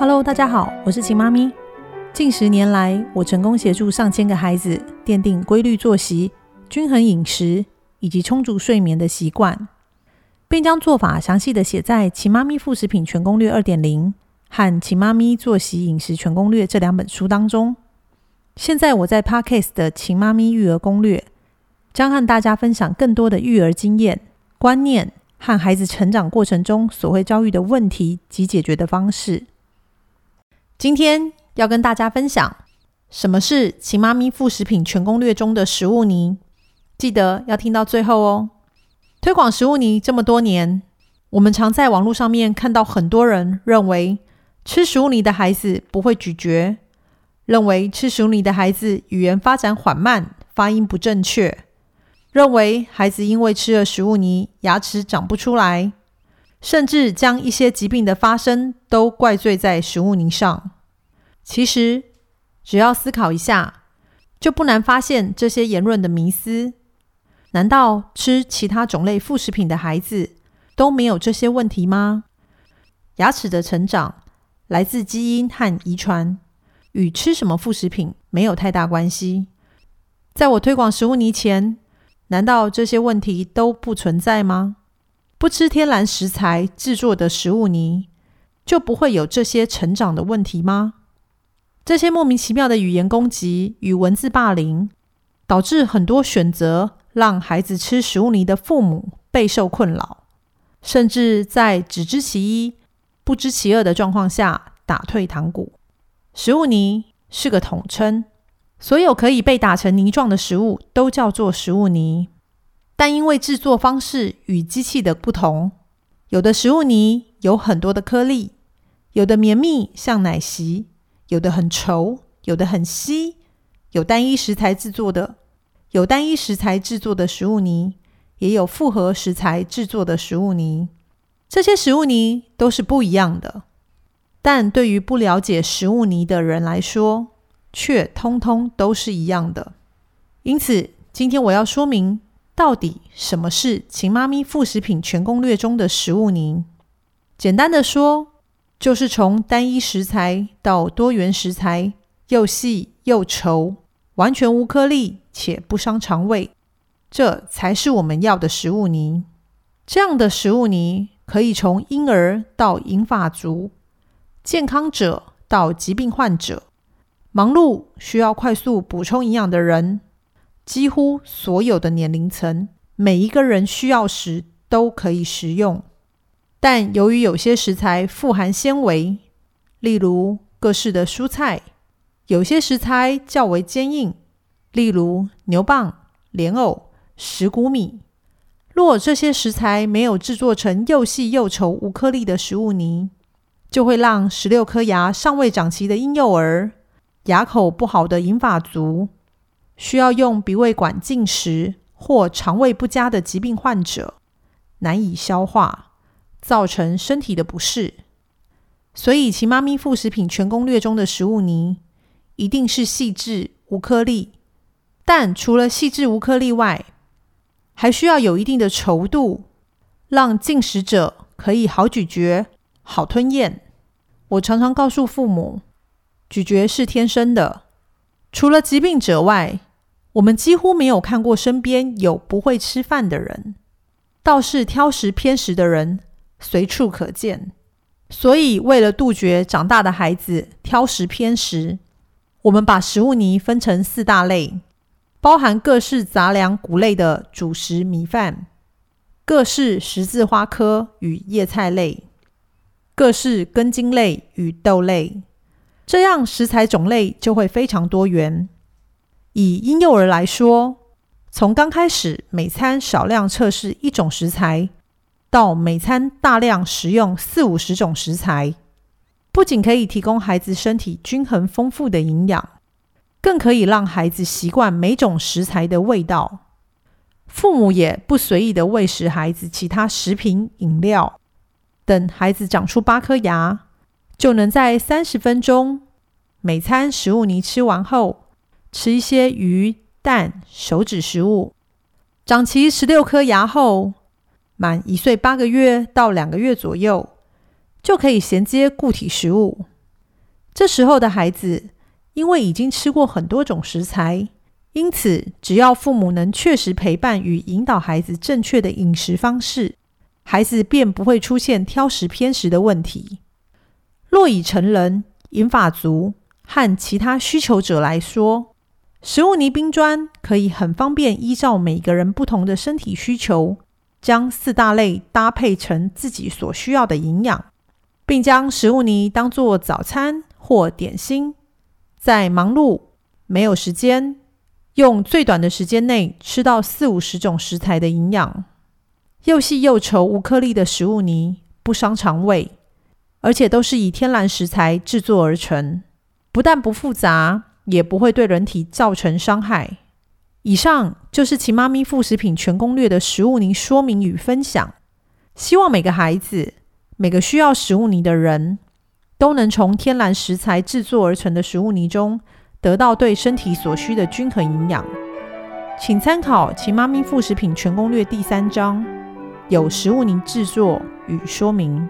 Hello，大家好，我是秦妈咪。近十年来，我成功协助上千个孩子奠定规律作息、均衡饮食以及充足睡眠的习惯，并将做法详细的写在《秦妈咪副食品全攻略二点零》和《秦妈咪作息饮食全攻略》这两本书当中。现在我在 Podcast 的《秦妈咪育儿攻略》将和大家分享更多的育儿经验、观念和孩子成长过程中所会遭遇的问题及解决的方式。今天要跟大家分享什么是秦妈咪副食品全攻略中的食物泥，记得要听到最后哦。推广食物泥这么多年，我们常在网络上面看到很多人认为吃食物泥的孩子不会咀嚼，认为吃食物泥的孩子语言发展缓慢、发音不正确，认为孩子因为吃了食物泥牙齿长不出来。甚至将一些疾病的发生都怪罪在食物泥上。其实，只要思考一下，就不难发现这些言论的迷思。难道吃其他种类副食品的孩子都没有这些问题吗？牙齿的成长来自基因和遗传，与吃什么副食品没有太大关系。在我推广食物泥前，难道这些问题都不存在吗？不吃天然食材制作的食物泥，就不会有这些成长的问题吗？这些莫名其妙的语言攻击与文字霸凌，导致很多选择让孩子吃食物泥的父母备受困扰，甚至在只知其一不知其二的状况下打退堂鼓。食物泥是个统称，所有可以被打成泥状的食物都叫做食物泥。但因为制作方式与机器的不同，有的食物泥有很多的颗粒，有的绵密像奶昔，有的很稠，有的很稀。有单一食材制作的，有单一食材制作的食物泥，也有复合食材制作的食物泥。这些食物泥都是不一样的，但对于不了解食物泥的人来说，却通通都是一样的。因此，今天我要说明。到底什么是秦妈咪副食品全攻略中的食物泥？简单的说，就是从单一食材到多元食材，又细又稠，完全无颗粒且不伤肠胃，这才是我们要的食物泥。这样的食物泥可以从婴儿到银发族，健康者到疾病患者，忙碌需要快速补充营养的人。几乎所有的年龄层，每一个人需要时都可以食用。但由于有些食材富含纤维，例如各式的蔬菜；有些食材较为坚硬，例如牛蒡、莲藕、石谷米。若这些食材没有制作成又细又稠、无颗粒的食物泥，就会让十六颗牙尚未长齐的婴幼儿、牙口不好的银发族。需要用鼻胃管进食或肠胃不佳的疾病患者难以消化，造成身体的不适。所以，其妈咪副食品全攻略中的食物泥一定是细致无颗粒。但除了细致无颗粒外，还需要有一定的稠度，让进食者可以好咀嚼、好吞咽。我常常告诉父母，咀嚼是天生的，除了疾病者外。我们几乎没有看过身边有不会吃饭的人，倒是挑食偏食的人随处可见。所以，为了杜绝长大的孩子挑食偏食，我们把食物泥分成四大类，包含各式杂粮谷类的主食米饭，各式十字花科与叶菜类，各式根茎类与豆类，这样食材种类就会非常多元。以婴幼儿来说，从刚开始每餐少量测试一种食材，到每餐大量食用四五十种食材，不仅可以提供孩子身体均衡丰富的营养，更可以让孩子习惯每种食材的味道。父母也不随意的喂食孩子其他食品饮料。等孩子长出八颗牙，就能在三十分钟每餐食物泥吃完后。吃一些鱼、蛋、手指食物，长齐十六颗牙后，满一岁八个月到两个月左右，就可以衔接固体食物，这时候的孩子，因为已经吃过很多种食材，因此只要父母能确实陪伴与引导孩子正确的饮食方式，孩子便不会出现挑食偏食的问题。若以成人、银发族和其他需求者来说，食物泥冰砖可以很方便依照每个人不同的身体需求，将四大类搭配成自己所需要的营养，并将食物泥当做早餐或点心，在忙碌没有时间用最短的时间内吃到四五十种食材的营养，又细又稠无颗粒的食物泥不伤肠胃，而且都是以天然食材制作而成，不但不复杂。也不会对人体造成伤害。以上就是《秦妈咪副食品全攻略》的食物泥说明与分享。希望每个孩子、每个需要食物泥的人，都能从天然食材制作而成的食物泥中，得到对身体所需的均衡营养。请参考《秦妈咪副食品全攻略》第三章，有食物泥制作与说明。